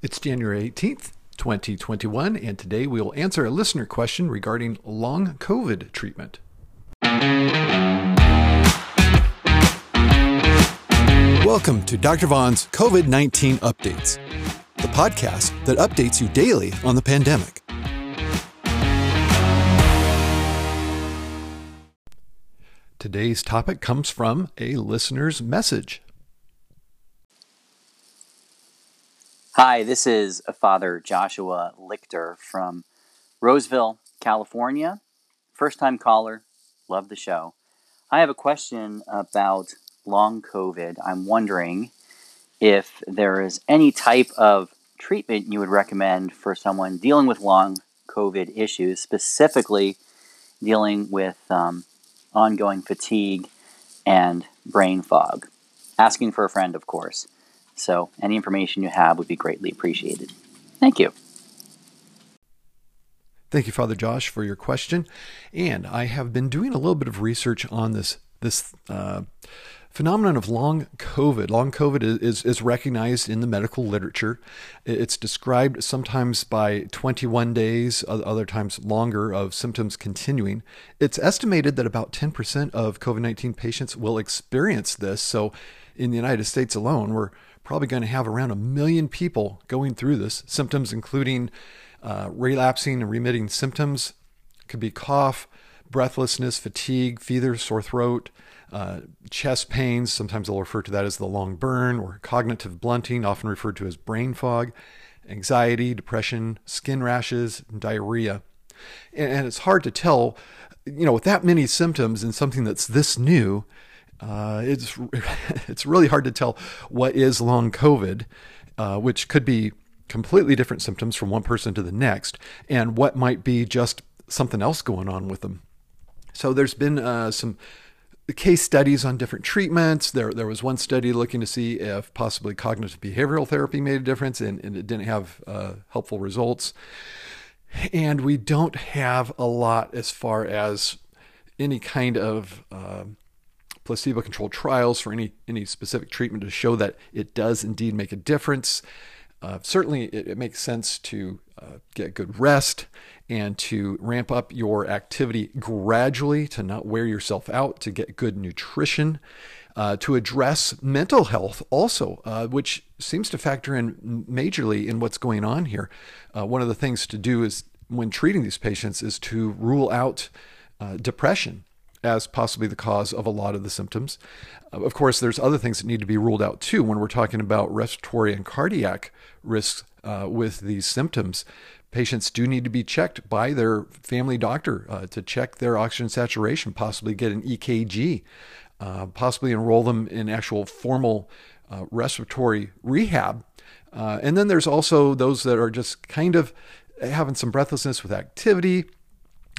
It's January 18th, 2021, and today we will answer a listener question regarding long COVID treatment. Welcome to Dr. Vaughn's COVID 19 Updates, the podcast that updates you daily on the pandemic. Today's topic comes from a listener's message. Hi, this is Father Joshua Lichter from Roseville, California. First time caller, love the show. I have a question about long COVID. I'm wondering if there is any type of treatment you would recommend for someone dealing with long COVID issues, specifically dealing with um, ongoing fatigue and brain fog. Asking for a friend, of course. So, any information you have would be greatly appreciated. Thank you. Thank you, Father Josh, for your question. And I have been doing a little bit of research on this this uh, phenomenon of long COVID. Long COVID is, is, is, recognized in the medical literature. It's described sometimes by 21 days, other times longer, of symptoms continuing. It's estimated that about 10% of COVID 19 patients will experience this. So, in the United States alone, we're probably going to have around a million people going through this. Symptoms including uh, relapsing and remitting symptoms could be cough, breathlessness, fatigue, fever, sore throat, uh, chest pains. Sometimes they'll refer to that as the long burn or cognitive blunting, often referred to as brain fog, anxiety, depression, skin rashes, diarrhea. And, and it's hard to tell, you know, with that many symptoms and something that's this new, uh, it's it's really hard to tell what is long COVID, uh, which could be completely different symptoms from one person to the next, and what might be just something else going on with them. So there's been uh, some case studies on different treatments. There there was one study looking to see if possibly cognitive behavioral therapy made a difference, and, and it didn't have uh, helpful results. And we don't have a lot as far as any kind of uh, placebo controlled trials for any, any specific treatment to show that it does indeed make a difference. Uh, certainly, it, it, makes sense to uh, get good rest and to ramp up your activity gradually, to not wear yourself out, to get good nutrition, uh, to address mental health also, uh, which seems to factor in majorly in what's going on here. Uh, one of the things to do is when treating these patients is to rule out uh, depression as possibly the cause of a lot of the symptoms. Uh, of course, there's other things that need to be ruled out too when we're talking about respiratory and cardiac risks uh, with these symptoms. Patients do need to be checked by their family doctor uh, to check their oxygen saturation, possibly get an EKG, uh, possibly enroll them in actual formal uh, respiratory rehab. Uh, and then there's also those that are just kind of having some breathlessness with activity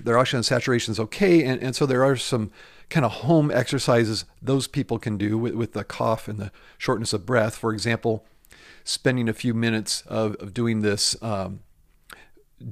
their oxygen saturation is okay. And, and so there are some kind of home exercises those people can do with, with the cough and the shortness of breath. For example, spending a few minutes of, of doing this um,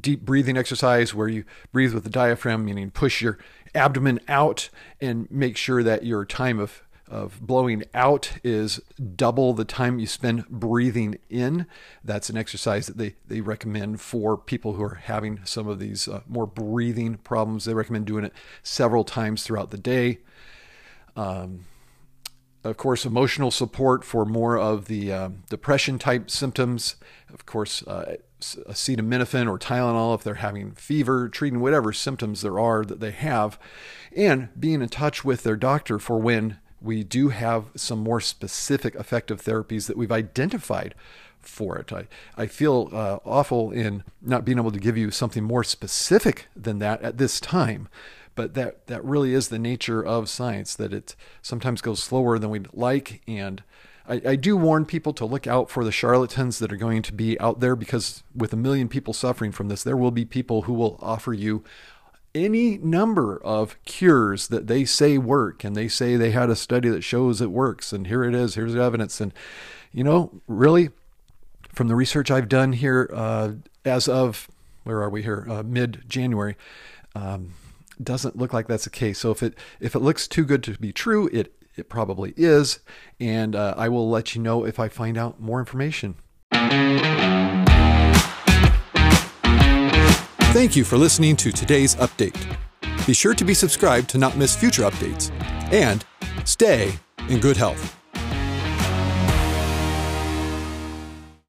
deep breathing exercise where you breathe with the diaphragm, meaning push your abdomen out and make sure that your time of of blowing out is double the time you spend breathing in. That's an exercise that they, they recommend for people who are having some of these uh, more breathing problems. They recommend doing it several times throughout the day. Um, of course, emotional support for more of the um, depression type symptoms. Of course, uh, acetaminophen or Tylenol if they're having fever, treating whatever symptoms there are that they have, and being in touch with their doctor for when we do have some more specific effective therapies that we've identified for it. I, I feel uh, awful in not being able to give you something more specific than that at this time, but that, that really is the nature of science, that it sometimes goes slower than we'd like. And I, I do warn people to look out for the charlatans that are going to be out there because with a million people suffering from this, there will be people who will offer you any number of cures that they say work and they say they had a study that shows it works and here it is here's the evidence. And you know really from the research i've done here uh, as of where are we here? Uh, mid january um, doesn't look like that's the case. So if it if it looks too good to be true it it probably is. And uh, i will let you know if i find out more information Thank you for listening to today's update. Be sure to be subscribed to not miss future updates. And stay in good health.